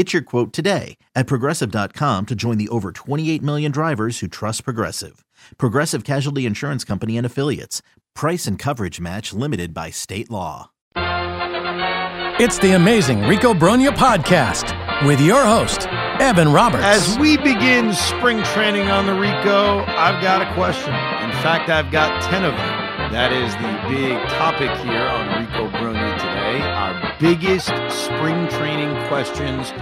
Get your quote today at progressive.com to join the over 28 million drivers who trust Progressive. Progressive Casualty Insurance Company and Affiliates. Price and coverage match limited by state law. It's the amazing Rico Brogna podcast with your host, Evan Roberts. As we begin spring training on the Rico, I've got a question. In fact, I've got 10 of them. That is the big topic here on Rico Brogna today. Our biggest spring training questions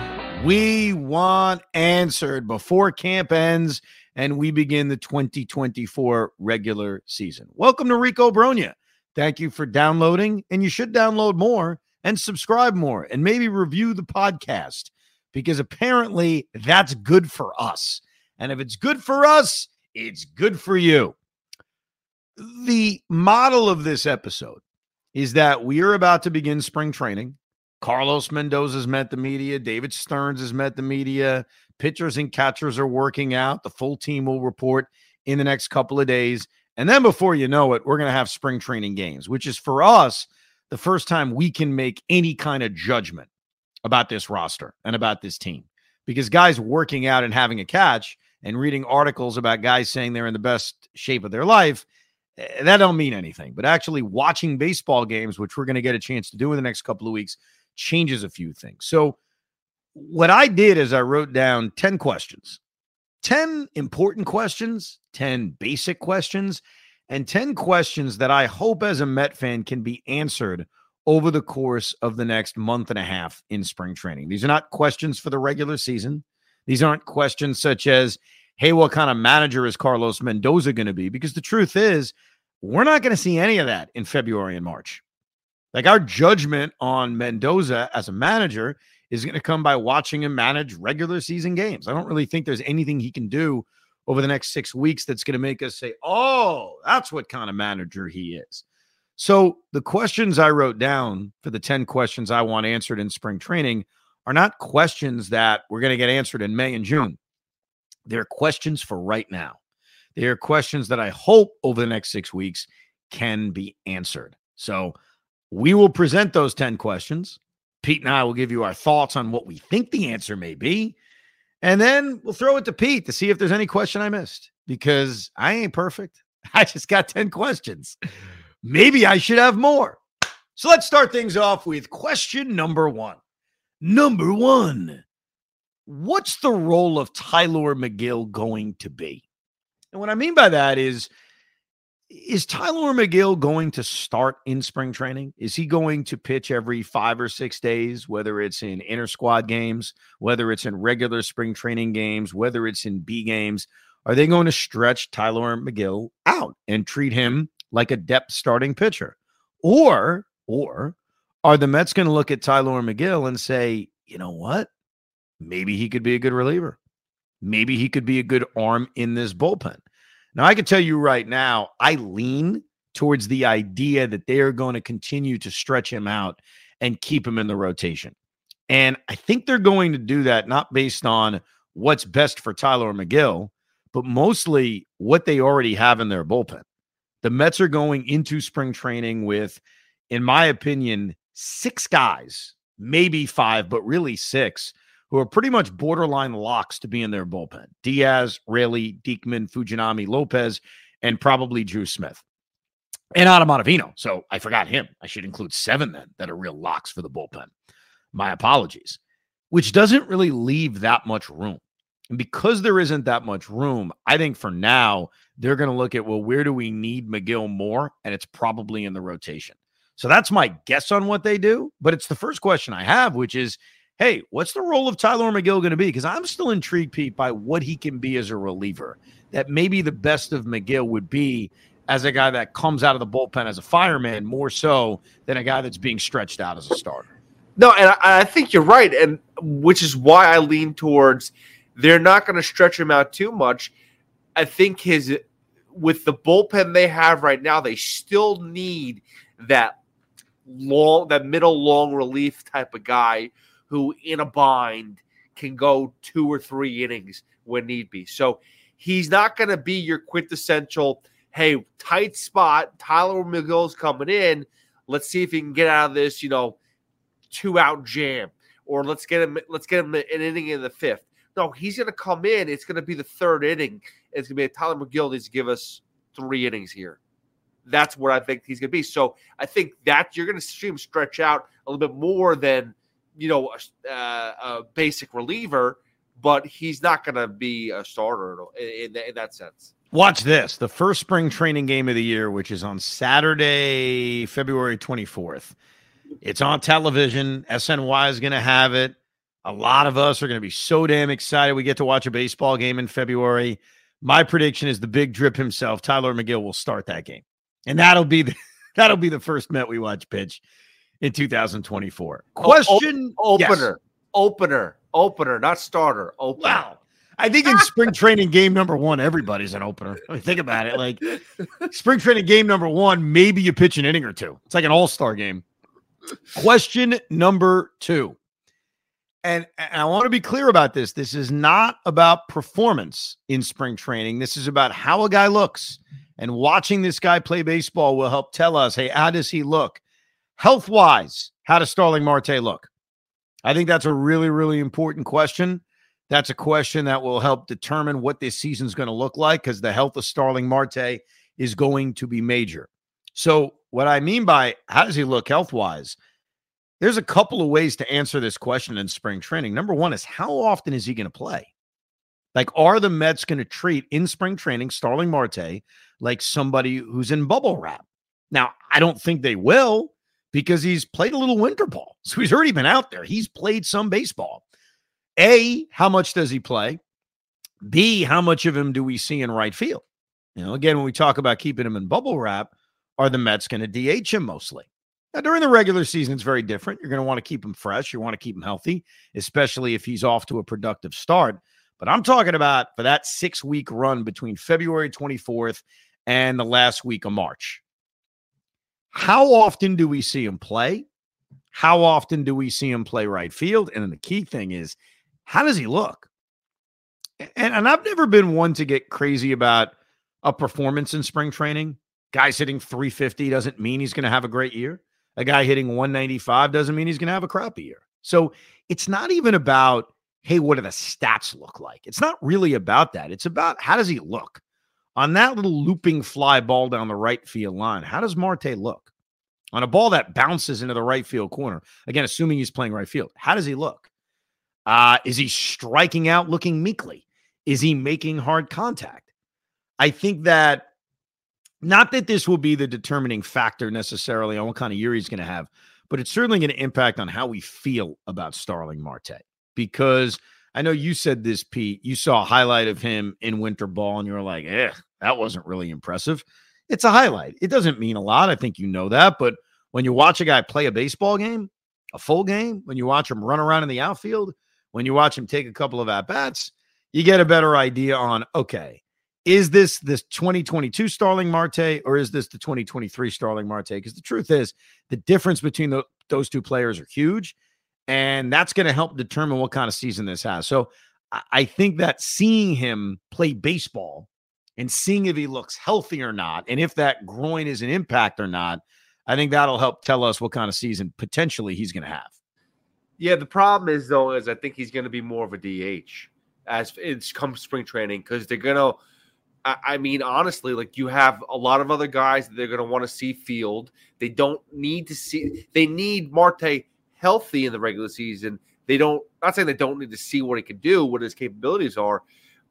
we want answered before camp ends and we begin the 2024 regular season. Welcome to Rico Brogna. Thank you for downloading, and you should download more and subscribe more and maybe review the podcast because apparently that's good for us. And if it's good for us, it's good for you the model of this episode is that we are about to begin spring training. Carlos Mendoza's met the media. David Stearns has met the media. Pitchers and catchers are working out. The full team will report in the next couple of days. And then before you know it, we're going to have spring training games, which is for us the first time we can make any kind of judgment about this roster and about this team because guys working out and having a catch and reading articles about guys saying they're in the best shape of their life Eh, that don't mean anything. But actually watching baseball games, which we're going to get a chance to do in the next couple of weeks, changes a few things. So what I did is I wrote down 10 questions. 10 important questions, 10 basic questions, and 10 questions that I hope as a Met fan can be answered over the course of the next month and a half in spring training. These are not questions for the regular season. These aren't questions such as, hey, what kind of manager is Carlos Mendoza going to be? Because the truth is, we're not going to see any of that in February and March. Like our judgment on Mendoza as a manager is going to come by watching him manage regular season games. I don't really think there's anything he can do over the next six weeks that's going to make us say, oh, that's what kind of manager he is. So the questions I wrote down for the 10 questions I want answered in spring training are not questions that we're going to get answered in May and June. They're questions for right now. They are questions that I hope over the next six weeks can be answered. So we will present those 10 questions. Pete and I will give you our thoughts on what we think the answer may be. And then we'll throw it to Pete to see if there's any question I missed because I ain't perfect. I just got 10 questions. Maybe I should have more. So let's start things off with question number one. Number one What's the role of Tylor Megill going to be? And what I mean by that is, is Tylor Megill going to start in spring training? Is he going to pitch every five or six days, whether it's in inter squad games, whether it's in regular spring training games, whether it's in B games? Are they going to stretch Tylor Megill out and treat him like a depth starting pitcher? Or, or are the Mets going to look at Tylor Megill and say, you know what? Maybe he could be a good reliever. Maybe he could be a good arm in this bullpen. Now, I can tell you right now, I lean towards the idea that they are going to continue to stretch him out and keep him in the rotation. And I think they're going to do that not based on what's best for Tylor Megill, but mostly what they already have in their bullpen. The Mets are going into spring training with, in my opinion, six guys, maybe five, but really six who are pretty much borderline locks to be in their bullpen Diaz, Raley, Diekman, Fujinami, Lopez, and probably Drew Smith. And Adam Ottavino. So I forgot him. I should include seven then that are real locks for the bullpen. My apologies. Which doesn't really leave that much room. And because there isn't that much room, I think for now, they're going to look at, well, where do we need Megill more? And it's probably in the rotation. So that's my guess on what they do. But it's the first question I have, which is, hey, what's the role of Tylor Megill going to be? Because I'm still intrigued, Pete, by what he can be as a reliever. That maybe the best of Megill would be as a guy that comes out of the bullpen as a fireman more so than a guy that's being stretched out as a starter. No, and I, I think you're right, and which is why I lean towards they're not going to stretch him out too much. I think his with the bullpen they have right now, they still need that long, that middle long relief type of guy who, in a bind, can go two or three innings when need be. So he's not going to be your quintessential, hey, tight spot. Tylor Megill's coming in. Let's see if he can get out of this, you know, two out jam, or let's get him, let's get him an inning in the fifth. No, he's going to come in. It's going to be the third inning. It's going to be Tylor Megill needs to give us three innings here. That's what I think he's going to be. So I think that you're going to see him stretch out a little bit more than you know a, uh, a basic reliever, but he's not going to be a starter in, in, that sense. Watch this the first spring training game of the year, which is on Saturday, February 24th. It's on television. SNY is going to have it. A lot of us are going to be so damn excited. We get to watch a baseball game in February. My prediction is the big drip himself, Tylor Megill, will start that game, and that'll be the that'll be the first Met we watch pitch in 2024. Question o- opener, yes. opener, opener, not starter. Opener. Wow. I think in spring training game number one, everybody's an opener. I mean, think about it. Like spring training game number one, maybe you pitch an inning or two. It's like an all star game. Question number two and, and I want to be clear about this. This is not about performance in spring training. This is about how a guy looks. And watching this guy play baseball will help tell us hey, how does he look? Health wise, how does Starling Marte look? I think that's a really, really important question. That's a question that will help determine what this season's going to look like because the health of Starling Marte is going to be major. So, what I mean by how does he look health wise? There's a couple of ways to answer this question in spring training. Number one is how often is he going to play? Like, are the Mets going to treat in spring training Starling Marte like somebody who's in bubble wrap? Now, I don't think they will because he's played a little winter ball. So he's already been out there. He's played some baseball. A, how much does he play? B, how much of him do we see in right field? You know, again, when we talk about keeping him in bubble wrap, are the Mets going to DH him mostly? Now, during the regular season, it's very different. You're going to want to keep him fresh. You want to keep him healthy, especially if he's off to a productive start. But I'm talking about for that six week run between February 24th and the last week of March. How often do we see him play? How often do we see him play right field? And then the key thing is, how does he look? And, and I've never been one to get crazy about a performance in spring training. Guys hitting 350 doesn't mean he's going to have a great year a guy hitting 195 doesn't mean he's going to have a crappy year. So it's not even about, hey, what do the stats look like? It's not really about that. It's about how does he look? On that little looping fly ball down the right field line, how does Marte look? On a ball that bounces into the right field corner, again, assuming he's playing right field, how does he look? Uh, is he striking out looking meekly? Is he making hard contact? I think that not that this will be the determining factor necessarily on what kind of year he's going to have, but it's certainly going to impact on how we feel about Starling Marte. Because I know you said this, Pete. You saw a highlight of him in winter ball, and you were like, "Eh, that wasn't really impressive." It's a highlight. It doesn't mean a lot. I think you know that. But when you watch a guy play a baseball game, a full game, when you watch him run around in the outfield, when you watch him take a couple of at bats, you get a better idea on okay, is this this 2022 Starling Marte or is this the 2023 Starling Marte? Because the truth is, the difference between the, those two players are huge, and that's going to help determine what kind of season this has. So I think that seeing him play baseball and seeing if he looks healthy or not, and if that groin is an impact or not, I think that'll help tell us what kind of season potentially he's going to have. Yeah, the problem is though is I think he's going to be more of a DH as it's come spring training because they're going to I mean, honestly, like you have a lot of other guys that they're going to want to see field. They don't need to see, they need Marte healthy in the regular season. they don't not saying they don't need to see what he can do, what his capabilities are,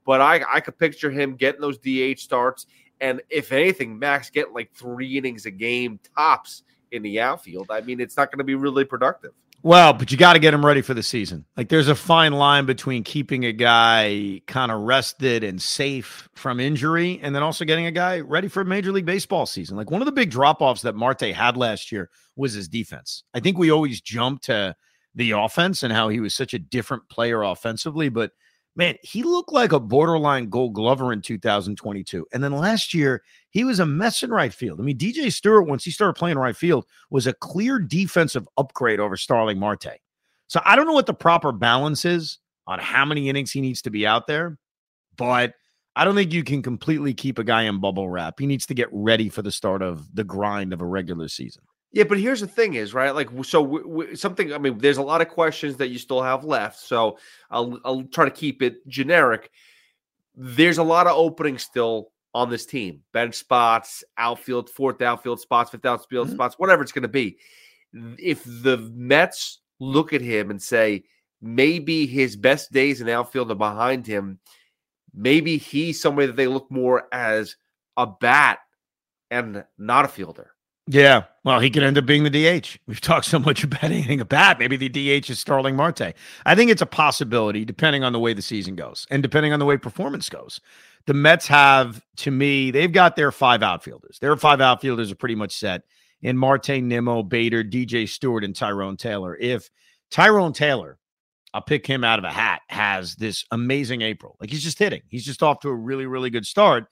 but I I could picture him getting those DH starts, and if anything, Max getting like three innings a game tops in the outfield. I mean, it's not going to be really productive. Well, but you got to get him ready for the season. Like there's a fine line between keeping a guy kind of rested and safe from injury and then also getting a guy ready for a Major League Baseball season. Like one of the big drop-offs that Marte had last year was his defense. I think we always jump to the offense and how he was such a different player offensively, but man, he looked like a borderline gold glover in 2022. And then last year, he was a mess in right field. I mean, DJ Stewart, once he started playing right field, was a clear defensive upgrade over Starling Marte. So I don't know what the proper balance is on how many innings he needs to be out there, but I don't think you can completely keep a guy in bubble wrap. He needs to get ready for the start of the grind of a regular season. Yeah, but here's the thing: is right, like so w- w- something. I mean, there's a lot of questions that you still have left, so I'll I'll try to keep it generic. There's a lot of openings still on this team: bench spots, outfield, fourth outfield spots, fifth outfield mm-hmm. spots, whatever it's going to be. If the Mets look at him and say maybe his best days in outfield are behind him, maybe he's somebody that they look more as a bat and not a fielder. Yeah, well, he could end up being the DH. We've talked so much about anything about maybe the DH is Starling Marte. I think it's a possibility depending on the way the season goes and depending on the way performance goes. The Mets have, to me, they've got their five outfielders. Their five outfielders are pretty much set in Marte, Nimmo, Bader, DJ Stewart, and Tyrone Taylor. If Tyrone Taylor, I'll pick him out of a hat, has this amazing April, like he's just hitting, he's just off to a really, really good start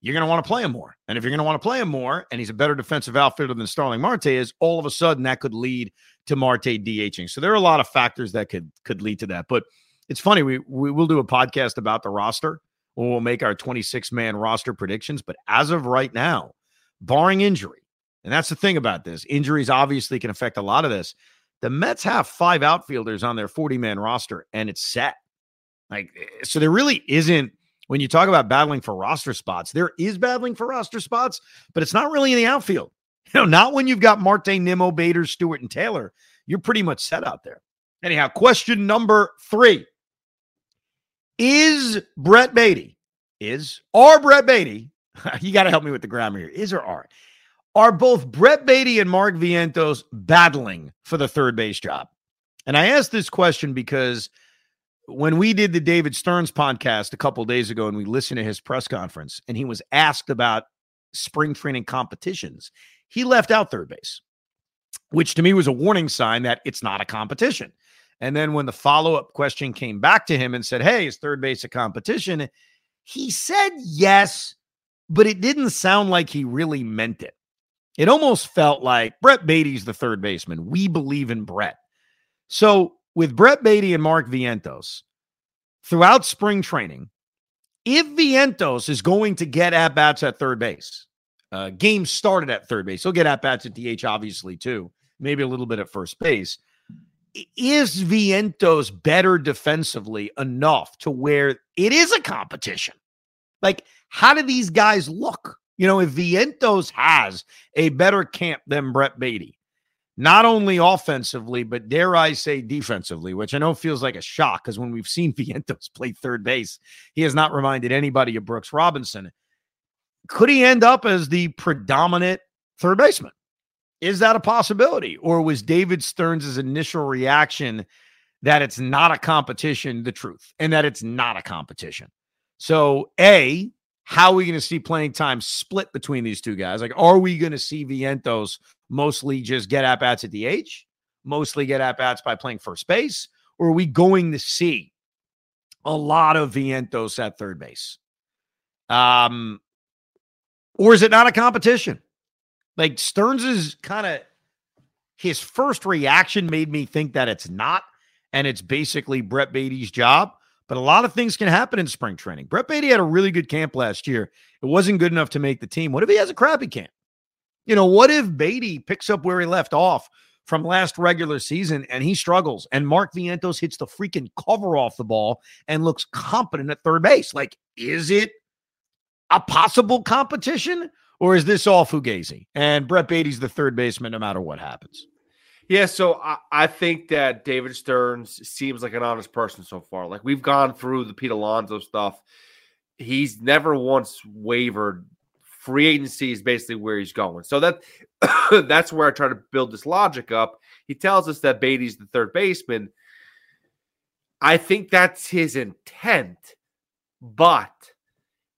you're going to want to play him more. And if you're going to want to play him more, and he's a better defensive outfielder than Starling Marte is, all of a sudden that could lead to Marte DHing. So there are a lot of factors that could could lead to that. But it's funny we we will do a podcast about the roster. We'll make our 26 man roster predictions. But as of right now, barring injury, and that's the thing about this, injuries obviously can affect a lot of this. The Mets have five outfielders on their 40 man roster, and it's set. Like eh, so, there really isn't when you talk about battling for roster spots, there is battling for roster spots, but it's not really in the outfield. You know, not when you've got Marte, Nimmo, Bader, Stewart, and Taylor. You're pretty much set out there. Anyhow, question number three Is Brett Baty, is, or Brett Baty, you got to help me with the grammar here, is or are, are both Brett Baty and Mark Vientos battling for the third base job? And I ask this question because when we did the David Stearns podcast a couple days ago and we listened to his press conference and he was asked about spring training competitions, he left out third base, which to me was a warning sign that it's not a competition. And then when the follow up question came back to him and said, Hey, is third base a competition? He said yes, but it didn't sound like he really meant it. It almost felt like Brett Baty's the third baseman. We believe in Brett. So with Brett Baty and Mark Vientos throughout spring training, if Vientos is going to get at bats at third base, uh, games started at third base, he'll get at bats at DH, obviously, too, maybe a little bit at first base. Is Vientos better defensively enough to where it is a competition? Like, how do these guys look? You know, if Vientos has a better camp than Brett Baty, not only offensively, but dare I say defensively, which I know feels like a shock because when we've seen Vientos play third base, he has not reminded anybody of Brooks Robinson. Could he end up as the predominant third baseman? Is that a possibility? Or was David Stearns' initial reaction that it's not a competition the truth and that it's not a competition? So, A, how are we going to see playing time split between these two guys? Like, are we going to see Vientos mostly just get at bats at the DH, mostly get at bats by playing first base, or are we going to see a lot of Vientos at third base? Um, or is it not a competition? Like Stearns is kind of his first reaction made me think that it's not, and it's basically Brett Baty's job. But a lot of things can happen in spring training. Brett Baty had a really good camp last year. It wasn't good enough to make the team. What if he has a crappy camp? You know, what if Baty picks up where he left off from last regular season and he struggles and Mark Vientos hits the freaking cover off the ball and looks competent at third base? Like, is it a possible competition or is this all fugazi? And Brett Baty's the third baseman no matter what happens. Yeah, so I, I, think that David Stearns seems like an honest person so far. Like we've gone through the Pete Alonso stuff. He's never once wavered. Free agency is basically where he's going. So that that's where I try to build this logic up. He tells us that Baty's the third baseman. I think that's his intent, but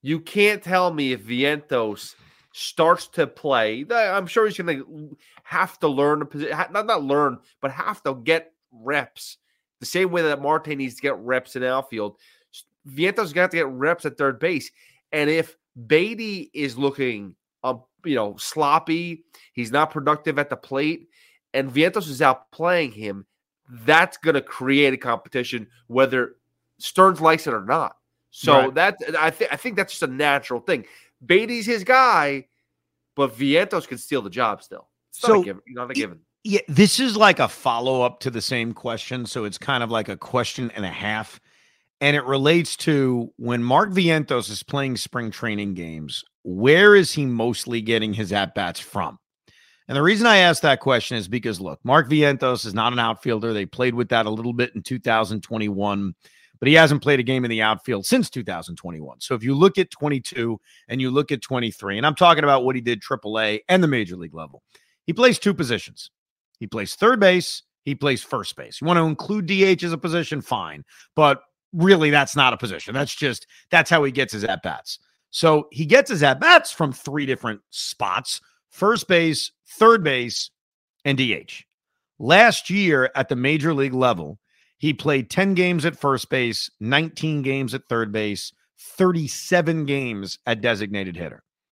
you can't tell me if Vientos starts to play. I'm sure he's going to have to learn a position, not not learn, but have to get reps the same way that Marte needs to get reps in outfield. Vientos have to get reps at third base, and if Baty is looking, um, you know, sloppy, he's not productive at the plate, and Vientos is out playing him. That's going to create a competition, whether Stearns likes it or not. So right. that I think I think that's just a natural thing. Baty's his guy, but Vientos can steal the job still. It's so, not a given. Not a given. Yeah, this is like a follow up to the same question. So it's kind of like a question and a half. And it relates to when Mark Vientos is playing spring training games, where is he mostly getting his at bats from? And the reason I ask that question is because look, Mark Vientos is not an outfielder. They played with that a little bit in 2021 but he hasn't played a game in the outfield since 2021. So if you look at 22 and you look at 23, and I'm talking about what he did AAA and the major league level, he plays two positions. He plays third base, he plays first base. You want to include DH as a position, fine. But really, that's not a position. That's just that's how he gets his at bats. So he gets his at bats from three different spots first base, third base, and DH. Last year at the major league level, he played 10 games at first base, 19 games at third base, 37 games at designated hitter.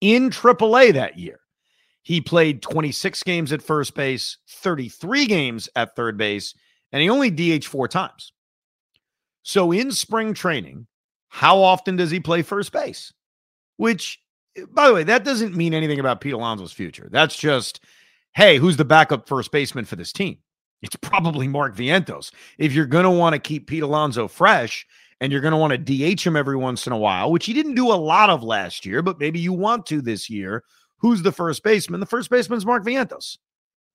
in AAA that year. He played 26 games at first base, 33 games at third base, and he only DH four times. So in spring training, how often does he play first base? Which, by the way, that doesn't mean anything about Pete Alonso's future. That's just, hey, who's the backup first baseman for this team? It's probably Mark Vientos. If you're going to want to keep Pete Alonso fresh and you're going to want to DH him every once in a while, which he didn't do a lot of last year, but maybe you want to this year. Who's the first baseman? The first baseman's Mark Vientos.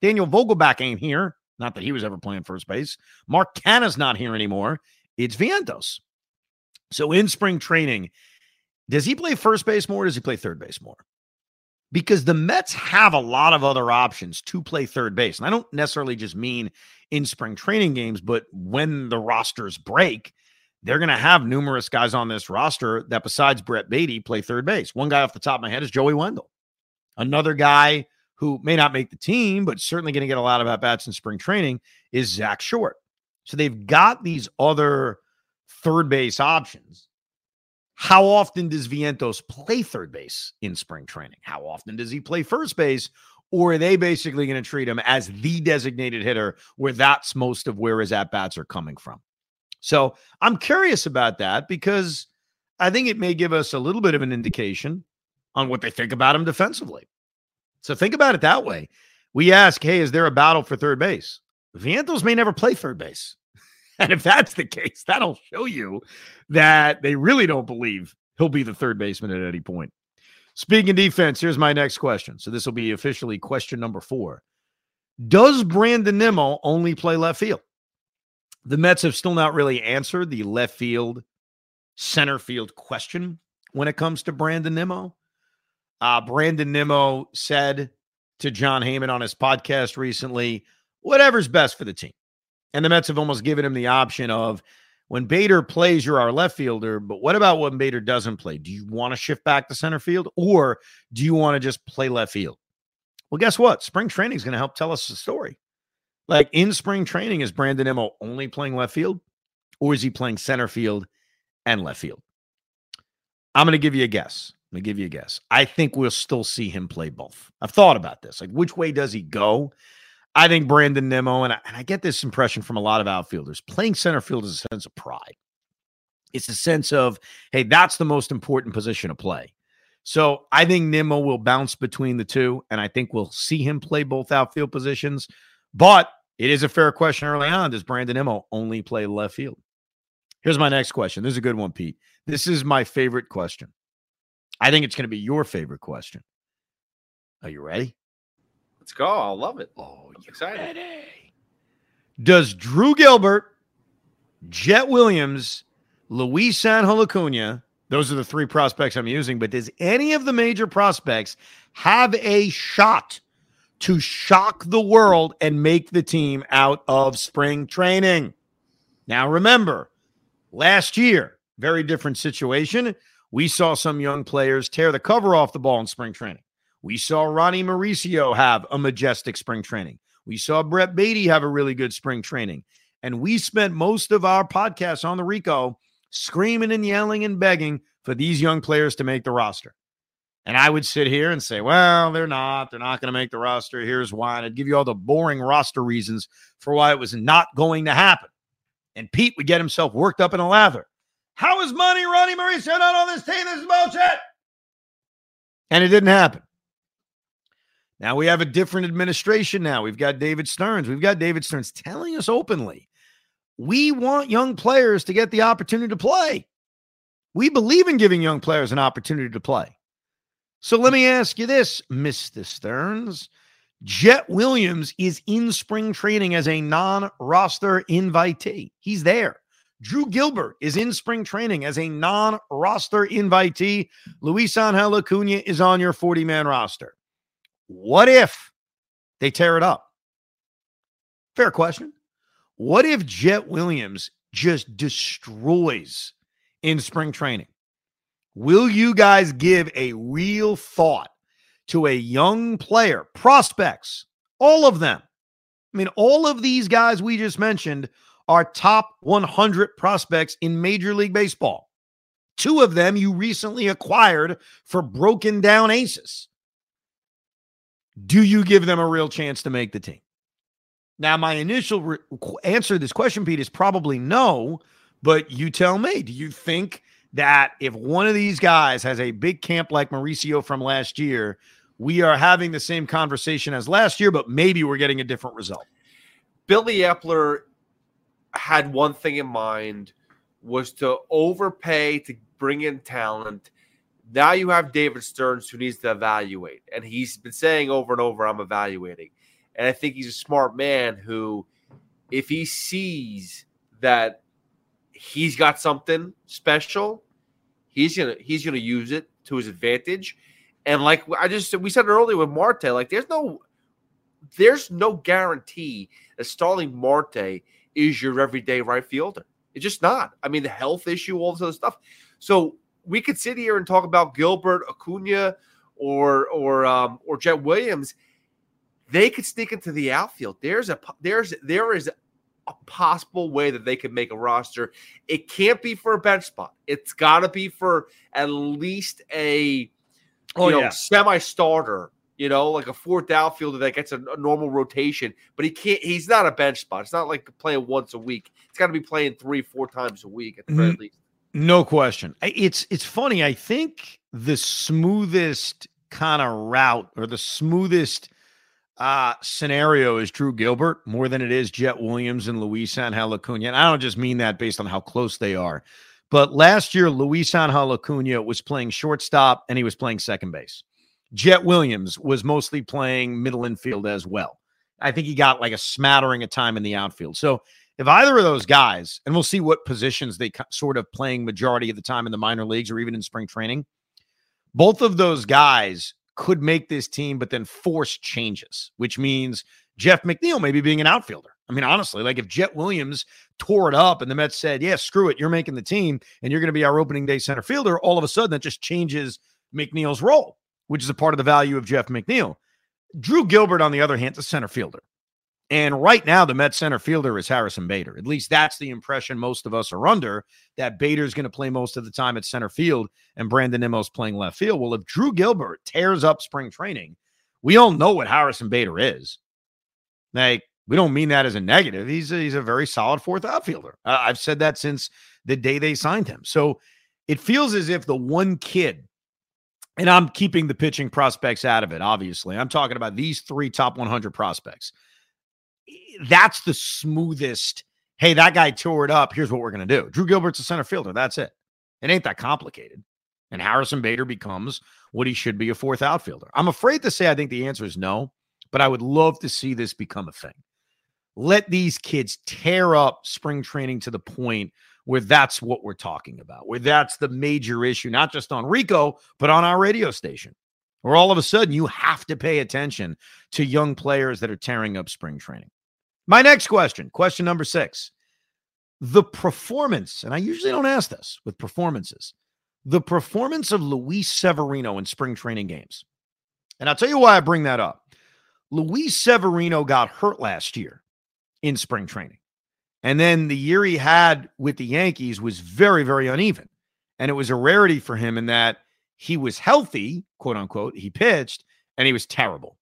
Daniel Vogelbach ain't here. Not that he was ever playing first base. Mark Canha's not here anymore. It's Vientos. So in spring training, does he play first base more? does he play third base more? Because the Mets have a lot of other options to play third base. And I don't necessarily just mean in spring training games, but when the rosters break, they're going to have numerous guys on this roster that, besides Brett Baty, play third base. One guy off the top of my head is Joey Wendle. Another guy who may not make the team, but certainly going to get a lot of at bats in spring training is Zach Short. So they've got these other third base options. How often does Vientos play third base in spring training? How often does he play first base? Or are they basically going to treat him as the designated hitter where that's most of where his at bats are coming from? So I'm curious about that because I think it may give us a little bit of an indication on what they think about him defensively. So think about it that way. We ask, hey, is there a battle for third base? Vientos may never play third base. And if that's the case, that'll show you that they really don't believe he'll be the third baseman at any point. Speaking defense, here's my next question. So this will be officially question number four. Does Brandon Nimmo only play left field? The Mets have still not really answered the left field, center field question when it comes to Brandon Nimmo. Uh, Brandon Nimmo said to Jon Heyman on his podcast recently, whatever's best for the team. And the Mets have almost given him the option of when Bader plays, you're our left fielder. But what about when Bader doesn't play? Do you want to shift back to center field or do you want to just play left field? Well, guess what? Spring training is going to help tell us the story. Like in spring training, is Brandon Nimmo only playing left field or is he playing center field and left field? I'm going to give you a guess. Let me give you a guess. I think we'll still see him play both. I've thought about this. Like, which way does he go? I think Brandon Nimmo, and I, and I get this impression from a lot of outfielders, playing center field is a sense of pride. It's a sense of, hey, that's the most important position to play. So I think Nimmo will bounce between the two, and I think we'll see him play both outfield positions. But it is a fair question early on. Does Brandon Nimmo only play left field? Here's my next question. This is a good one, Pete. This is my favorite question. I think it's going to be your favorite question. Are you ready? Let's go. I love it. Oh, you excited. Ready? Does Drew Gilbert, Jett Williams, Luis Angel Acuna, those are the three prospects I'm using, but does any of the major prospects have a shot to shock the world and make the team out of spring training? Now, remember, last year, very different situation. We saw some young players tear the cover off the ball in spring training. We saw Ronny Mauricio have a majestic spring training. We saw Brett Baty have a really good spring training. And we spent most of our podcast on the Rico screaming and yelling and begging for these young players to make the roster. And I would sit here and say, well, they're not. They're not going to make the roster. Here's why. And I'd give you all the boring roster reasons for why it was not going to happen. And Pete would get himself worked up in a lather. How is money, Ronny Mauricio not on this team? This is bullshit. And it didn't happen. Now we have a different administration now. We've got David Stearns. We've got David Stearns telling us openly we want young players to get the opportunity to play. We believe in giving young players an opportunity to play. So let me ask you this, Mr. Stearns. Jett Williams is in spring training as a non roster invitee. He's there. Drew Gilbert is in spring training as a non roster invitee. Luis Angel Acuna is on your 40 man roster. What if they tear it up? Fair question. What if Jett Williams just destroys in spring training? Will you guys give a real thought to a young player, prospects, all of them? I mean, all of these guys we just mentioned are top 100 prospects in Major League Baseball. Two of them you recently acquired for broken down aces do you give them a real chance to make the team? Now, my initial re- answer to this question, Pete, is probably no, but you tell me. Do you think that if one of these guys has a big camp like Mauricio from last year, we are having the same conversation as last year, but maybe we're getting a different result? Billy Eppler had one thing in mind was to overpay to bring in talent. Now you have David Stearns who needs to evaluate. And he's been saying over and over, I'm evaluating. And I think he's a smart man who, if he sees that he's got something special, he's gonna he's gonna use it to his advantage. And like I just we said earlier with Marte, like there's no there's no guarantee that Starling Marte is your everyday right fielder. It's just not. I mean, the health issue, all this other stuff. So we could sit here and talk about Gilbert, Acuna, or or um, or Jett Williams. They could sneak into the outfield. There's a there's there is possible way that they could make a roster. It can't be for a bench spot. It's got to be for at least a oh, you know, yeah. semi-starter. You know, like a fourth outfielder that gets a, a, normal rotation, but he can't. He's not a bench spot. It's not like playing once a week. It's got to be playing three, four times a week at the very mm-hmm. least. No question. It's it's funny. I think the smoothest kind of route or the smoothest uh, scenario is Drew Gilbert more than it is Jett Williams and Luis Angel Acuna. And I don't just mean that based on how close they are. But last year, Luis Angel Acuna was playing shortstop and he was playing second base. Jett Williams was mostly playing middle infield as well. I think he got like a smattering of time in the outfield. So if either of those guys, and we'll see what positions they sort of playing majority of the time in the minor leagues or even in spring training, both of those guys could make this team, but then force changes, which means Jeff McNeil maybe being an outfielder. I mean, honestly, like if Jett Williams tore it up and the Mets said, yeah, screw it, you're making the team and you're going to be our opening day center fielder, all of a sudden that just changes McNeil's role, which is a part of the value of Jeff McNeil. Drew Gilbert, on the other hand, is a center fielder. And right now, the Mets center fielder is Harrison Bader. At least that's the impression most of us are under that Bader's going to play most of the time at center field and Brandon Nimmo's playing left field. Well, if Drew Gilbert tears up spring training, we all know what Harrison Bader is. Like, we don't mean that as a negative. He's a, he's a very solid fourth outfielder. Uh, I've said that since the day they signed him. So it feels as if the one kid, and I'm keeping the pitching prospects out of it, obviously. I'm talking about these three top 100 prospects that's the smoothest. Hey, that guy tore it up. Here's what we're going to do. Drew Gilbert's a center fielder. That's it. It ain't that complicated. And Harrison Bader becomes what he should be a fourth outfielder. I'm afraid to say I think the answer is no, but I would love to see this become a thing. Let these kids tear up spring training to the point where that's what we're talking about, where that's the major issue, not just on Rico, but on our radio station where all of a sudden you have to pay attention to young players that are tearing up spring training. My next question, question number six. The performance, and I usually don't ask this with performances, the performance of Luis Severino in spring training games. And I'll tell you why I bring that up. Luis Severino got hurt last year in spring training. And then the year he had with the Yankees was very, very uneven. And it was a rarity for him in that he was healthy, quote unquote, he pitched, and he was terrible,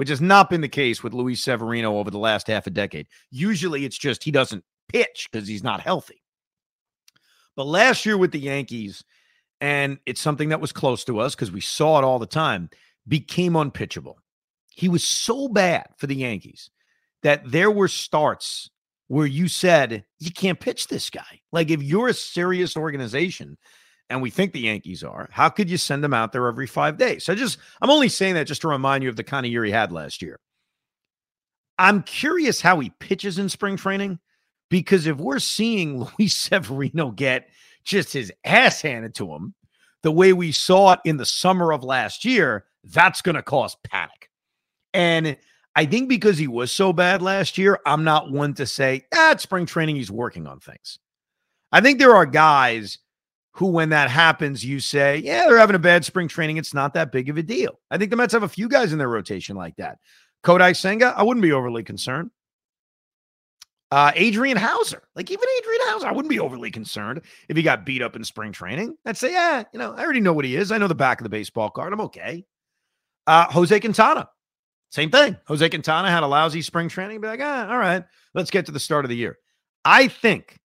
which has not been the case with Luis Severino over the last half a decade. Usually it's just he doesn't pitch because he's not healthy. But last year with the Yankees, and it's something that was close to us because we saw it all the time, became unpitchable. He was so bad for the Yankees that there were starts where you said, you can't pitch this guy. Like, if you're a serious organization and we think the Yankees are, how could you send them out there every five days? So just, I'm only saying that just to remind you of the kind of year he had last year. I'm curious how he pitches in spring training because if we're seeing Luis Severino get just his ass handed to him the way we saw it in the summer of last year, that's going to cause panic. And I think because he was so bad last year, I'm not one to say, ah, spring training, he's working on things. I think there are guys who, when that happens, you say, yeah, they're having a bad spring training. It's not that big of a deal. I think the Mets have a few guys in their rotation like that. Kodai Senga, I wouldn't be overly concerned. Uh, Adrian Houser, like even Adrian Houser, I wouldn't be overly concerned if he got beat up in spring training. I'd say, yeah, you know, I already know what he is. I know the back of the baseball card. I'm okay. Uh, Jose Quintana, same thing. Jose Quintana had a lousy spring training. Be like, ah, all right, let's get to the start of the year. I think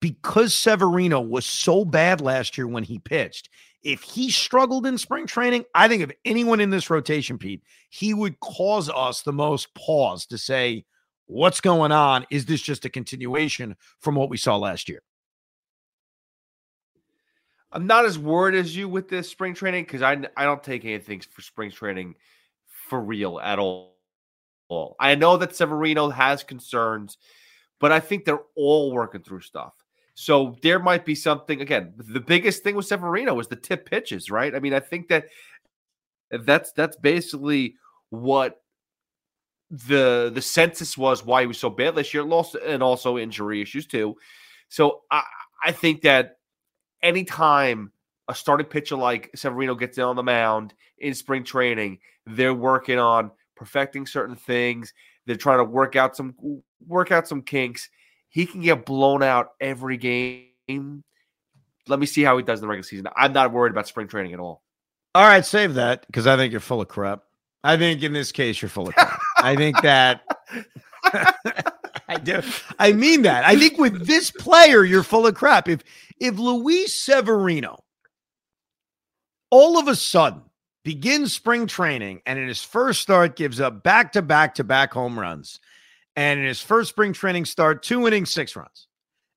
because Severino was so bad last year when he pitched, if he struggled in spring training, I think if anyone in this rotation, Pete, he would cause us the most pause to say, what's going on? Is this just a continuation from what we saw last year? I'm not as worried as you with this spring training because I I don't take anything for spring training for real at all. I know that Severino has concerns, but I think they're all working through stuff. So there might be something again. The biggest thing with Severino was the tip pitches, right? I mean, I think that that's that's basically what the the census was why he was so bad this year, lost and also injury issues too. So I I think that anytime a starting pitcher like Severino gets in on the mound in spring training, they're working on perfecting certain things. They're trying to work out some work out some kinks. He can get blown out every game. Let me see how he does in the regular season. I'm not worried about spring training at all. All right, save that because I think you're full of crap. I think in this case you're full of crap. I think that I do. I mean that. I think with this player you're full of crap. If if Luis Severino all of a sudden begins spring training and in his first start gives up back to back to back home runs, and in his first spring training start, two innings, six runs.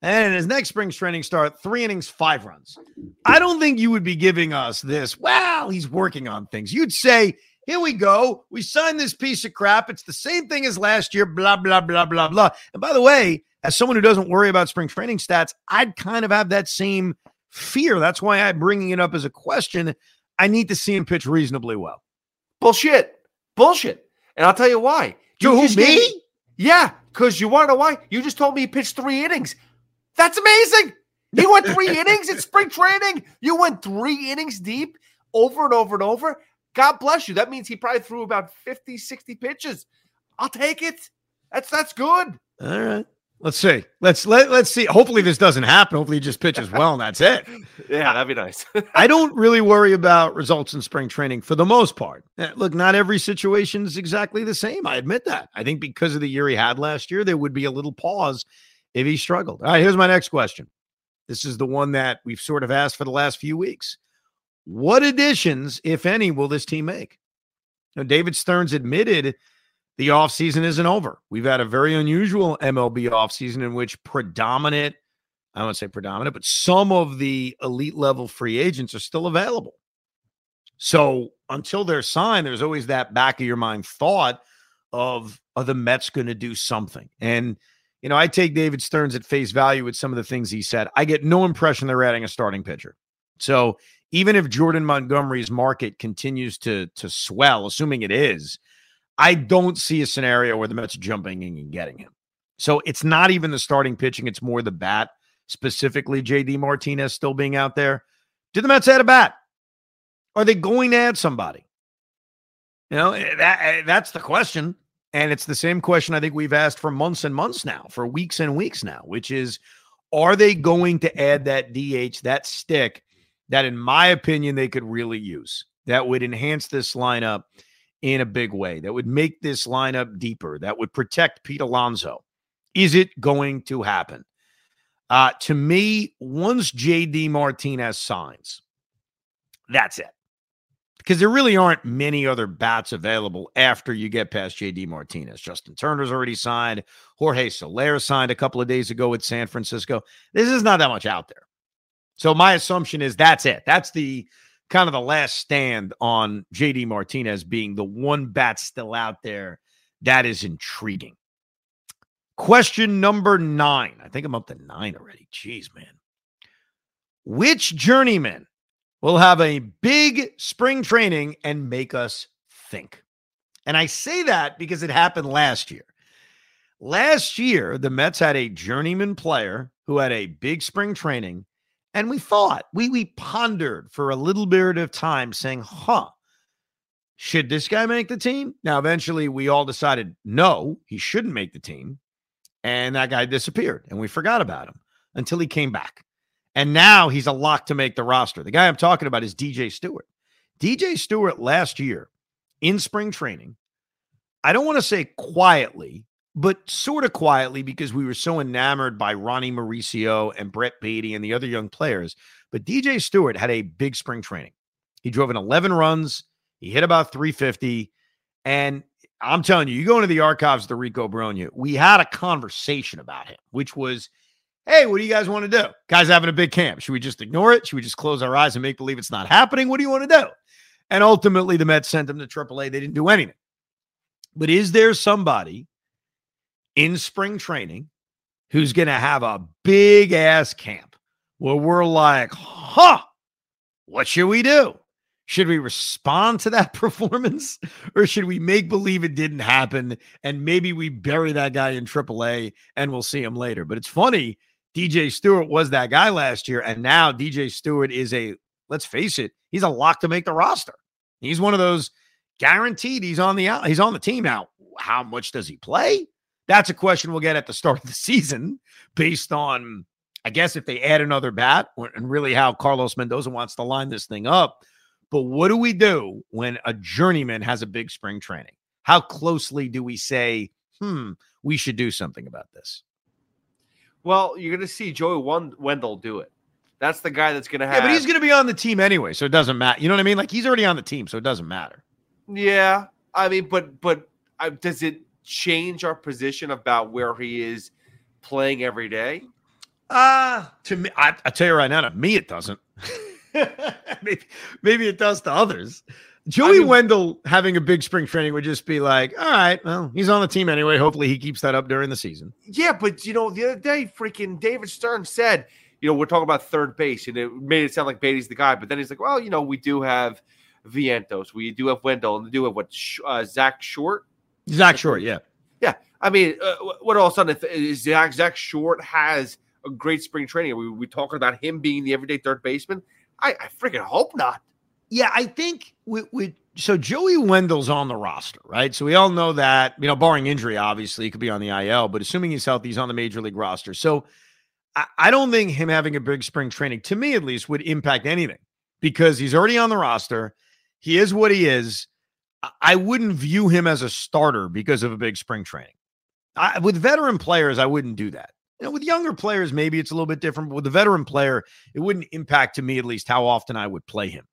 And in his next spring training start, three innings, five runs. I don't think you would be giving us this. Well, he's working on things. You'd say, here we go. We signed this piece of crap. It's the same thing as last year, blah, blah, blah, blah, blah. And by the way, as someone who doesn't worry about spring training stats, I'd kind of have that same fear. That's why I'm bringing it up as a question. I need to see him pitch reasonably well. Bullshit. Bullshit. And I'll tell you why. You who, me? Gave, yeah, because you want to know why? You just told me he pitched three innings. That's amazing. He went three innings in spring training. You went three innings deep over and over and over. God bless you. That means he probably threw about 50, 60 pitches. I'll take it. That's that's good. All right. Let's see. Let's let let's see. Hopefully this doesn't happen. Hopefully he just pitches well and that's it. yeah, that'd be nice. I don't really worry about results in spring training for the most part. Eh, look, not every situation is exactly the same. I admit that. I think because of the year he had last year, there would be a little pause if he struggled. All right, here's my next question. This is the one that we've sort of asked for the last few weeks. What additions, if any, will this team make? Now, David Stearns admitted the offseason isn't over. We've had a very unusual MLB offseason in which predominant, I won't say predominant, but some of the elite level free agents are still available. So until they're signed, there's always that back of your mind thought of are the Mets going to do something? And you know, I take David Stearns at face value with some of the things he said. I get no impression they're adding a starting pitcher. So even if Jordan Montgomery's market continues to to swell, assuming it is, I don't see a scenario where the Mets are jumping in and getting him. So it's not even the starting pitching, it's more the bat, specifically JD Martinez still being out there. Do the Mets add a bat? Are they going to add somebody? You know, eh, that eh, that's the question. And it's the same question I think we've asked for months and months now, for weeks and weeks now, which is are they going to add that DH, that stick that, in my opinion, they could really use that would enhance this lineup in a big way, that would make this lineup deeper, that would protect Pete Alonso. Is it going to happen? Uh, to me, once JD Martinez signs, that's it. Because there really aren't many other bats available after you get past JD Martinez. Justin Turner's already signed. Jorge Soler signed a couple of days ago with San Francisco. This is not that much out there. So my assumption is that's it. That's the kind of the last stand on JD Martinez being the one bat still out there. That is intriguing. Question number nine. I think I'm up to nine already. Jeez, man. Which journeyman will have a big spring training and make us think? And I say that because it happened last year. Last year, the Mets had a journeyman player who had a big spring training and we thought, we we pondered for a little bit of time saying, huh, should this guy make the team? Now, eventually we all decided no, he shouldn't make the team. And that guy disappeared and we forgot about him until he came back. And now he's a lock to make the roster. The guy I'm talking about is DJ Stewart. DJ Stewart last year in spring training, I don't want to say quietly, but sort of quietly because we were so enamored by Ronny Mauricio and Brett Baty and the other young players. But DJ Stewart had a big spring training. He drove in 11 runs, he hit about 350. And I'm telling you, you go into the archives of the Rico Brogna, we had a conversation about him, which was Hey, what do you guys want to do? Guys having a big camp. Should we just ignore it? Should we just close our eyes and make believe it's not happening? What do you want to do? And ultimately, the Mets sent him to AAA. They didn't do anything. But is there somebody in spring training who's going to have a big ass camp where we're like, huh, what should we do? Should we respond to that performance or should we make believe it didn't happen and maybe we bury that guy in AAA and we'll see him later? But it's funny DJ Stewart was that guy last year, and now DJ Stewart is a let's face it, he's a lock to make the roster. He's one of those guaranteed. He's on the out. He's on the team now. How much does he play? That's a question we'll get at the start of the season, based on I guess if they add another bat and really how Carlos Mendoza wants to line this thing up. But what do we do when a journeyman has a big spring training? How closely do we say, hmm, we should do something about this? Well, you're going to see Joey Wendle do it. That's the guy that's going to have. Yeah, but he's going to be on the team anyway, so it doesn't matter. You know what I mean? Like he's already on the team, so it doesn't matter. Yeah, I mean, but but uh, does it change our position about where he is playing every day? Uh to me, I, I tell you right now, to me it doesn't. maybe, maybe it does to others. Joey I mean, Wendle having a big spring training would just be like, all right, well, he's on the team anyway. Hopefully he keeps that up during the season. Yeah, but you know, the other day, freaking David Stern said, you know, we're talking about third base, and it made it sound like Baty's the guy. But then he's like, well, you know, we do have Vientos, we do have Wendle, and we do have what uh, Zack Short. Zack Short, yeah, yeah. I mean, uh, what all of a sudden is Zach Zack Short has a great spring training? Are we we talking about him being the everyday third baseman? I, I freaking hope not. Yeah, I think with, with so Joey Wendle's on the roster, right? So we all know that, you know, barring injury, obviously, he could be on the IL, but assuming he's healthy, he's on the major league roster. So I, I don't think him having a big spring training, to me at least, would impact anything because he's already on the roster. He is what he is. I wouldn't view him as a starter because of a big spring training. I, with veteran players, I wouldn't do that. You know, with younger players, maybe it's a little bit different, but with a veteran player, it wouldn't impact to me at least how often I would play him.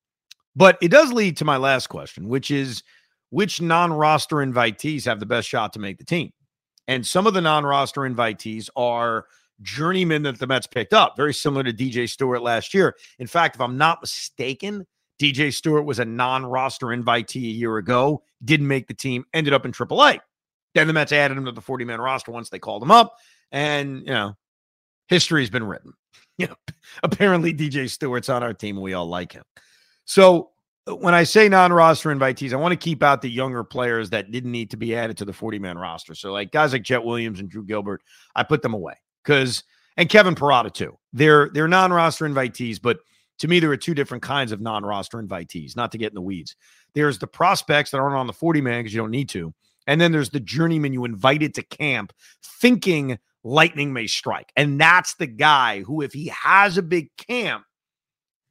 But it does lead to my last question, which is which non roster invitees have the best shot to make the team? And some of the non roster invitees are journeymen that the Mets picked up, very similar to DJ Stewart last year. In fact, if I'm not mistaken, DJ Stewart was a non roster invitee a year ago, didn't make the team, ended up in AAA. Then the Mets added him to the 40 man roster once they called him up. And, you know, history's been written. You know, apparently DJ Stewart's on our team and we all like him. So uh, when I say non-roster invitees, I want to keep out the younger players that didn't need to be added to the 40-man roster. So like guys like Jett Williams and Drew Gilbert, I put them away because and Kevin Parada too. They're they're non-roster invitees, but to me there are two different kinds of non-roster invitees. Not to get in the weeds. There's the prospects that aren't on the 40-man because you don't need to, and then there's the journeyman you invited to camp thinking lightning may strike, and that's the guy who, if he has a big camp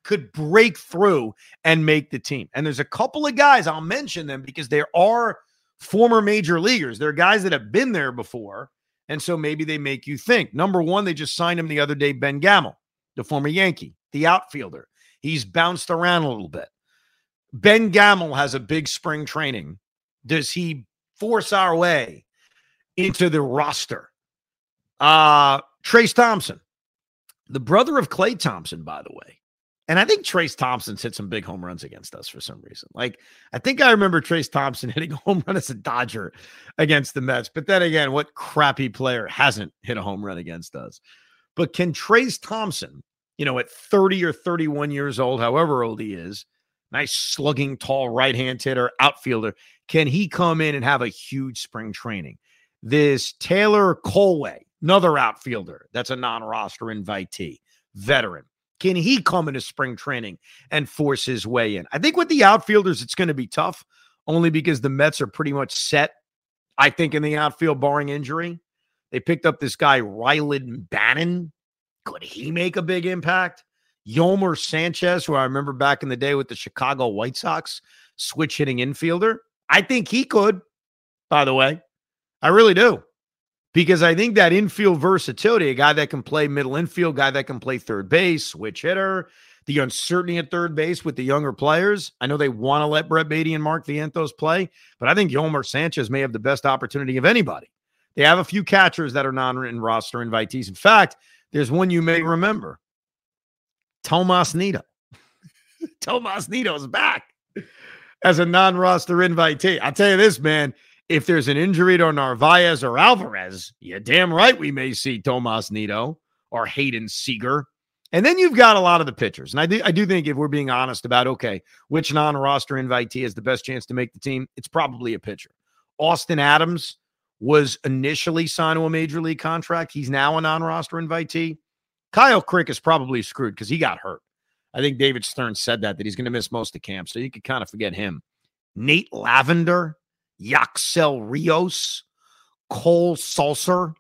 could break through and make the team. And there's a couple of guys, I'll mention them because there are former major leaguers. There are guys that have been there before. And so maybe they make you think. Number one, they just signed him the other day, Ben Gamel, the former Yankee, the outfielder. He's bounced around a little bit. Ben Gamel has a big spring training. Does he force our way into the roster? Uh Trayce Thompson, the brother of Klay Thompson, by the way, and I think Trayce Thompson's hit some big home runs against us for some reason. Like, I think I remember Trayce Thompson hitting a home run as a Dodger against the Mets. But then again, what crappy player hasn't hit a home run against us? But can Trayce Thompson, you know, at 30 or 31 years old, however old he is, nice slugging, tall right hand hitter, outfielder, can he come in and have a huge spring training? This Taylor Kohlwey, another outfielder that's a non roster invitee, veteran can he come into spring training and force his way in? I think with the outfielders, it's going to be tough only because the Mets are pretty much set, I think, in the outfield, barring injury. They picked up this guy, Rylan Bannon. Could he make a big impact? Yolmer Sanchez, who I remember back in the day with the Chicago White Sox, switch hitting infielder. I think he could, by the way. I really do because I think that infield versatility, a guy that can play middle infield, guy that can play third base, switch hitter, the uncertainty at third base with the younger players. I know they want to let Brett Baty and Mark Vientos play, but I think Yolmer Sanchez may have the best opportunity of anybody. They have a few catchers that are non-written roster invitees. In fact, There's one you may remember. Tomas Nido. Tomas Nido's back as a non-roster invitee. I'll tell you this, man. If there's an injury to Narvaez or Alvarez, you're damn right we may see Tomas Nido or Hayden Senger. And then you've got a lot of the pitchers. And I do, I do think if we're being honest about, okay, which non roster invitee has the best chance to make the team, it's probably a pitcher. Austin Adams was initially signed to a major league contract. He's now a non roster invitee. Kyle Crick is probably screwed because he got hurt. I think David Stern said that, that he's going to miss most of camp. So you could kind of forget him. Nate Lavender, Yaxel Rios, Cole Sulser.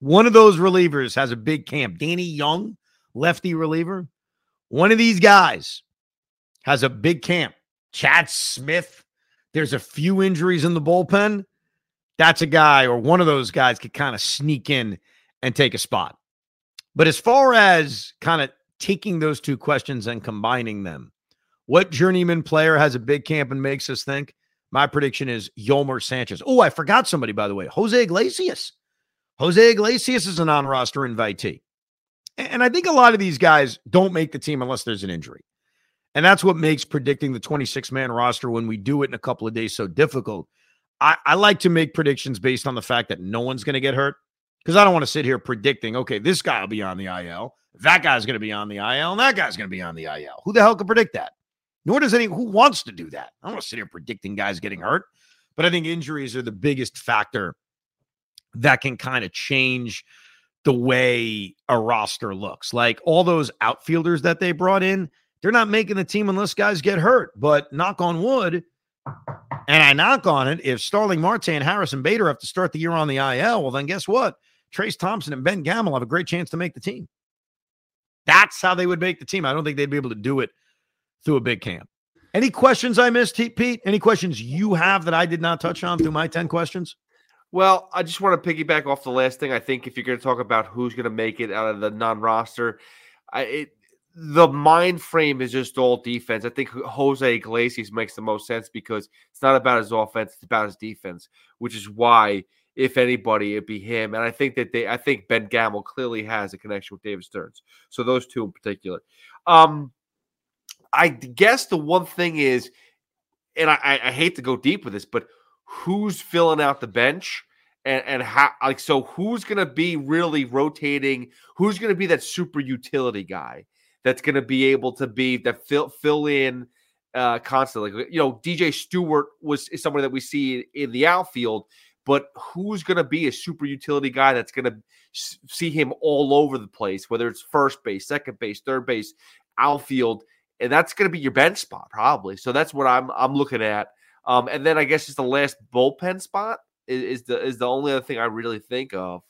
One of those relievers has a big camp. Danny Young, lefty reliever. One of these guys has a big camp. Chad Smith. There's a few injuries in the bullpen. That's a guy or one of those guys could kind of sneak in and take a spot. But as far as kind of taking those two questions and combining them, what journeyman player has a big camp and makes us think? My prediction is Yolmer Sanchez. Oh, I forgot somebody, by the way. Jose Iglesias. Jose Iglesias is a non roster invitee. And I think a lot of these guys don't make the team unless there's an injury. And that's what makes predicting the 26 man roster when we do it in a couple of days so difficult. I, I like to make predictions based on the fact that no one's going to get hurt because I don't want to sit here predicting, okay, this guy will be on the IL, that guy's going to be on the IL, and that guy's going to be on the IL. Who the hell can predict that? Nor does any who wants to do that. I don't want to sit here predicting guys getting hurt, but I think injuries are the biggest factor that can kind of change the way a roster looks. Like all those outfielders that they brought in, they're not making the team unless guys get hurt. But knock on wood, and I knock on it, if Starling Marte and Harrison Bader have to start the year on the IL, well, then guess what? Trayce Thompson and Ben Gamel have a great chance to make the team. That's how they would make the team. I don't think they'd be able to do it through a big camp. Any questions I missed, Pete? Any questions you have that I did not touch on through my 10 questions? Well, I just want to piggyback off the last thing. I think if you're going to talk about who's going to make it out of the non-roster, I, it, the mind frame is just all defense. I think Jose Iglesias makes the most sense because it's not about his offense; it's about his defense, which is why, if anybody, it'd be him. And I think that they, I think Ben Gamel clearly has a connection with David Stearns. So those two in particular. Um, I guess the one thing is, and I, I hate to go deep with this, but who's filling out the bench and and how like so who's going to be really rotating who's going to be that super utility guy that's going to be able to be that fill fill in uh constantly. You know DJ Stewart was is somebody that we see in the outfield but who's going to be a super utility guy that's going to see him all over the place whether it's first base second base third base outfield and that's going to be your bench spot probably. So that's what I'm I'm looking at. Um, and then I guess just the last bullpen spot is, is the is the only other thing I really think of.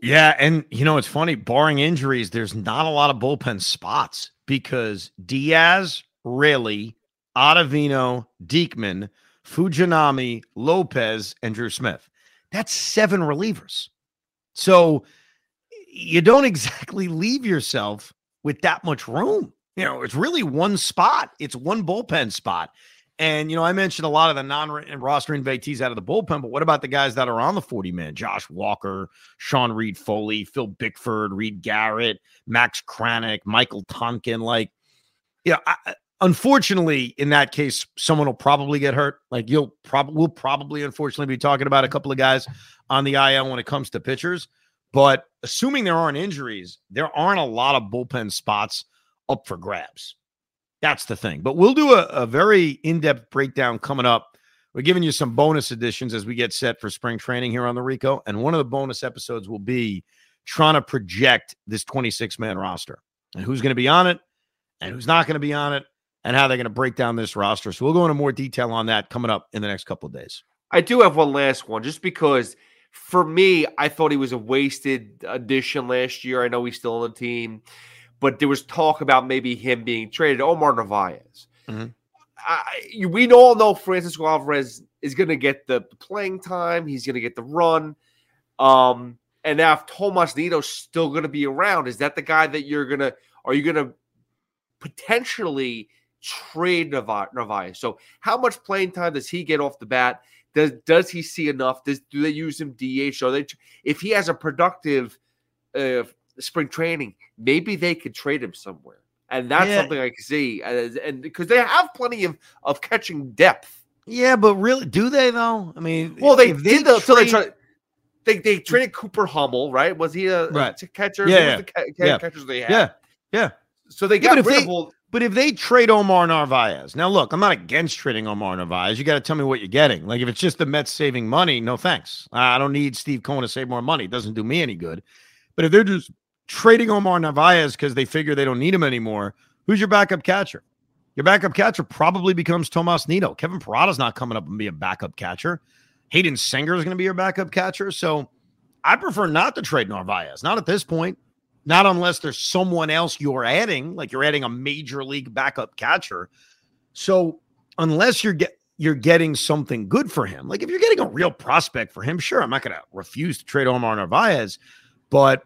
Yeah, and you know it's funny, barring injuries, there's not a lot of bullpen spots because Diaz, Raley, Ottavino, Diekman, Fujinami, Lopez, and Drew Smith. That's seven relievers. So you don't exactly leave yourself with that much room. You know, it's really one spot. It's one bullpen spot. And, you know, I mentioned a lot of the non roster invitees out of the bullpen, but what about the guys that are on the 40 man? Josh Walker, Sean Reid-Foley, Phil Bickford, Reed Garrett, Max Kranick, Michael Tonkin. Like, yeah, know, unfortunately, in that case, someone will probably get hurt. Like, you'll probably, we'll probably, unfortunately, be talking about a couple of guys on the IL when it comes to pitchers. But assuming there aren't injuries, there aren't a lot of bullpen spots up for grabs. That's the thing. But we'll do a, a very in depth breakdown coming up. We're giving you some bonus editions as we get set for spring training here on the Rico. And one of the bonus episodes will be trying to project this 26 man roster and who's going to be on it and who's not going to be on it and how they're going to break down this roster. So we'll go into more detail on that coming up in the next couple of days. I do have one last one just because for me, I thought he was a wasted addition last year. I know he's still on the team but there was talk about maybe him being traded. Omar Narvaez. Mm-hmm. I, we all know Francisco Alvarez is going to get the playing time. He's going to get the run. Um, and now if Tomas Nido's still going to be around, is that the guy that you're going to, are you going to potentially trade Narvaez? So how much playing time does he get off the bat? Does does he see enough? Does do they use him DH? Or they if he has a productive uh, spring training, maybe they could trade him somewhere, and that's Yeah. something I can see. And because they have plenty of of catching depth. Yeah, but really, do they though? I mean, Well, they did though. So they trade- tried. They, they traded Cooper Hummel, right? Was he a, Right. a catcher? Yeah, yeah. the ca- Yeah. catchers they had? Yeah, yeah. So they Yeah, got if rid they- of all. But if they trade Omar Narvaez, now look, I'm not against trading Omar Narvaez. You got to tell me what you're getting. Like if it's just the Mets saving money, no thanks. I don't need Steve Cohen to save more money. It doesn't do me any good. But if they're just trading Omar Narvaez because they figure they don't need him anymore, who's your backup catcher? Your backup catcher probably becomes Tomas Nido. Kevin Parada's not coming up and be a backup catcher. Hayden Senger is going to be your backup catcher. So I prefer not to trade Narvaez. Not at this point. Not unless there's someone else you're adding, like you're adding a major league backup catcher. So unless you're you're getting something good for him, like if you're getting a real prospect for him, sure, I'm not going to refuse to trade Omar Narvaez. But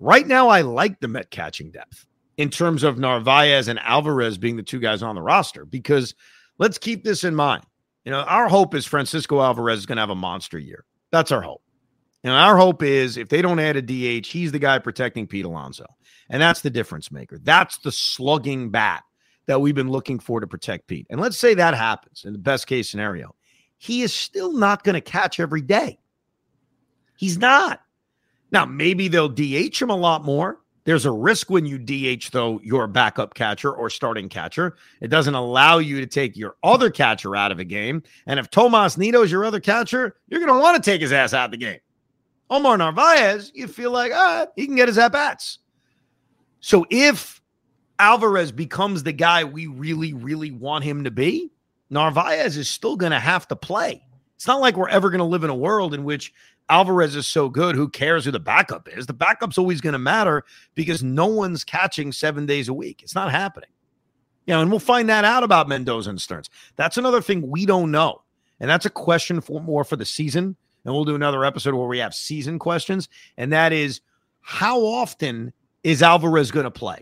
right now, I like the Met catching depth in terms of Narvaez and Alvarez being the two guys on the roster. Because let's keep this in mind. You know, our hope is Francisco Alvarez is going to have a monster year. That's our hope. And our hope is if they don't add a DH, he's the guy protecting Pete Alonso. And that's the difference maker. That's the slugging bat that we've been looking for to protect Pete. And let's say that happens in the best case scenario. He is still not going to catch every day. He's not. Now, maybe they'll DH him a lot more. There's a risk when you DH, though, your backup catcher or starting catcher. It doesn't allow you to take your other catcher out of a game. And if Tomas Nido is your other catcher, you're going to want to take his ass out of the game. Omar Narvaez, you feel like, ah, he can get his at bats. So if Alvarez becomes the guy we really, really want him to be, Narvaez is still going to have to play. It's not like we're ever going to live in a world in which Alvarez is so good. Who cares who the backup is? The backup's always going to matter because no one's catching seven days a week. It's not happening. You know, and we'll find that out about Mendoza and Stearns. That's another thing we don't know. And that's a question for more for the season. And we'll do another episode where we have season questions. And that is how often is Alvarez going to play?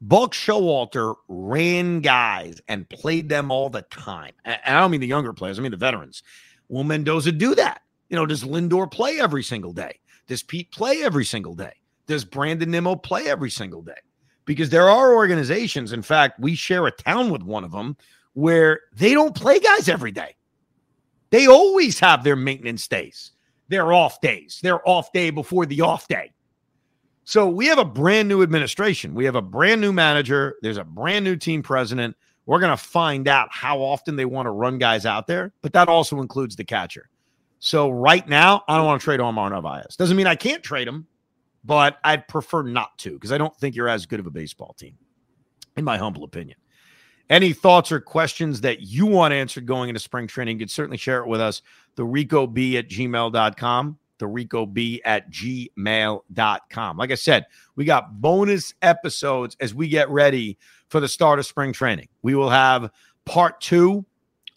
Buck Showalter ran guys and played them all the time. And I don't mean the younger players, I mean the veterans. Will Mendoza do that? You know, does Lindor play every single day? Does Pete play every single day? Does Brandon Nimmo play every single day? Because there are organizations, in fact, we share a town with one of them where they don't play guys every day. They always have their maintenance days, their off days, their off day before the off day. So we have a brand new administration. We have a brand new manager. There's a brand new team president. We're going to find out how often they want to run guys out there, but that also includes the catcher. So right now, I don't want to trade Omar Narvaez. Doesn't mean I can't trade him, but I'd prefer not to because I don't think you're as good of a baseball team, in my humble opinion. Any thoughts or questions that you want answered going into spring training, you can certainly share it with us. The Rico B at gmail.com. The Rico B at gmail.com. Like I said, we got bonus episodes as we get ready for the start of spring training. We will have part two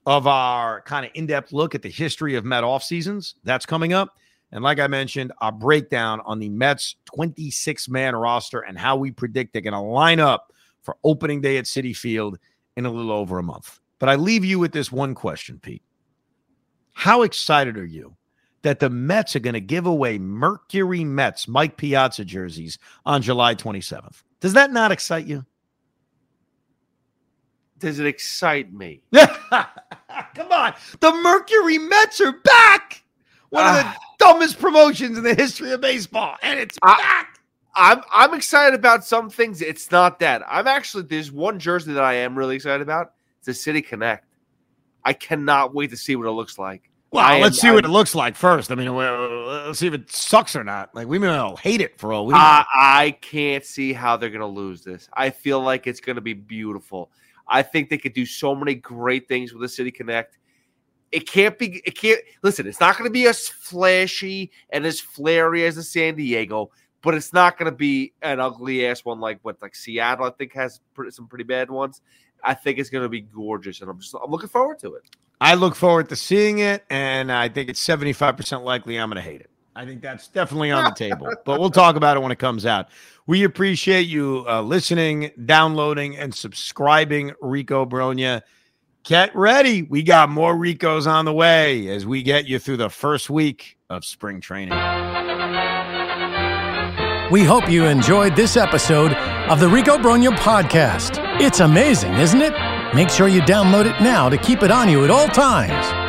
of our kind of in-depth look at the history of Met off seasons. That's coming up. And like I mentioned, our breakdown on the Mets 26 man roster and how we predict they're going to line up for opening day at Citi Field in a little over a month. But I leave you with this one question, Pete. How excited are you that the Mets are going to give away Mercury Mets Mike Piazza jerseys on July 27th? Does that not excite you? Does it excite me? Come on. The Mercury Mets are back. One of the ah. dumbest promotions in the history of baseball. And it's back. I'm I'm excited about some things. It's not that. I'm actually there's one jersey that I am really excited about. It's the City Connect. I cannot wait to see what it looks like. Well, I let's am- see what it I'm- looks like first. I mean, let's see if it sucks or not. Like, we may all hate it for all we. I, I can't see how they're going to lose this. I feel like it's going to be beautiful. I think they could do so many great things with the City Connect. It can't be. It can't. Listen, it's not going to be as flashy and as flary as the San Diego, but it's not going to be an ugly ass one like what like Seattle. I think has some pretty bad ones. I think it's going to be gorgeous, and I'm just I'm looking forward to it. I look forward to seeing it, and I think it's 75% likely I'm going to hate it. I think that's definitely on the table, but we'll talk about it when it comes out. We appreciate you uh, listening, downloading, and subscribing, Rico Brogna. Get ready. We got more Ricos on the way as we get you through the first week of spring training. We hope you enjoyed this episode of the Rico Brogna podcast. It's amazing, isn't it? Make sure you download it now to keep it on you at all times.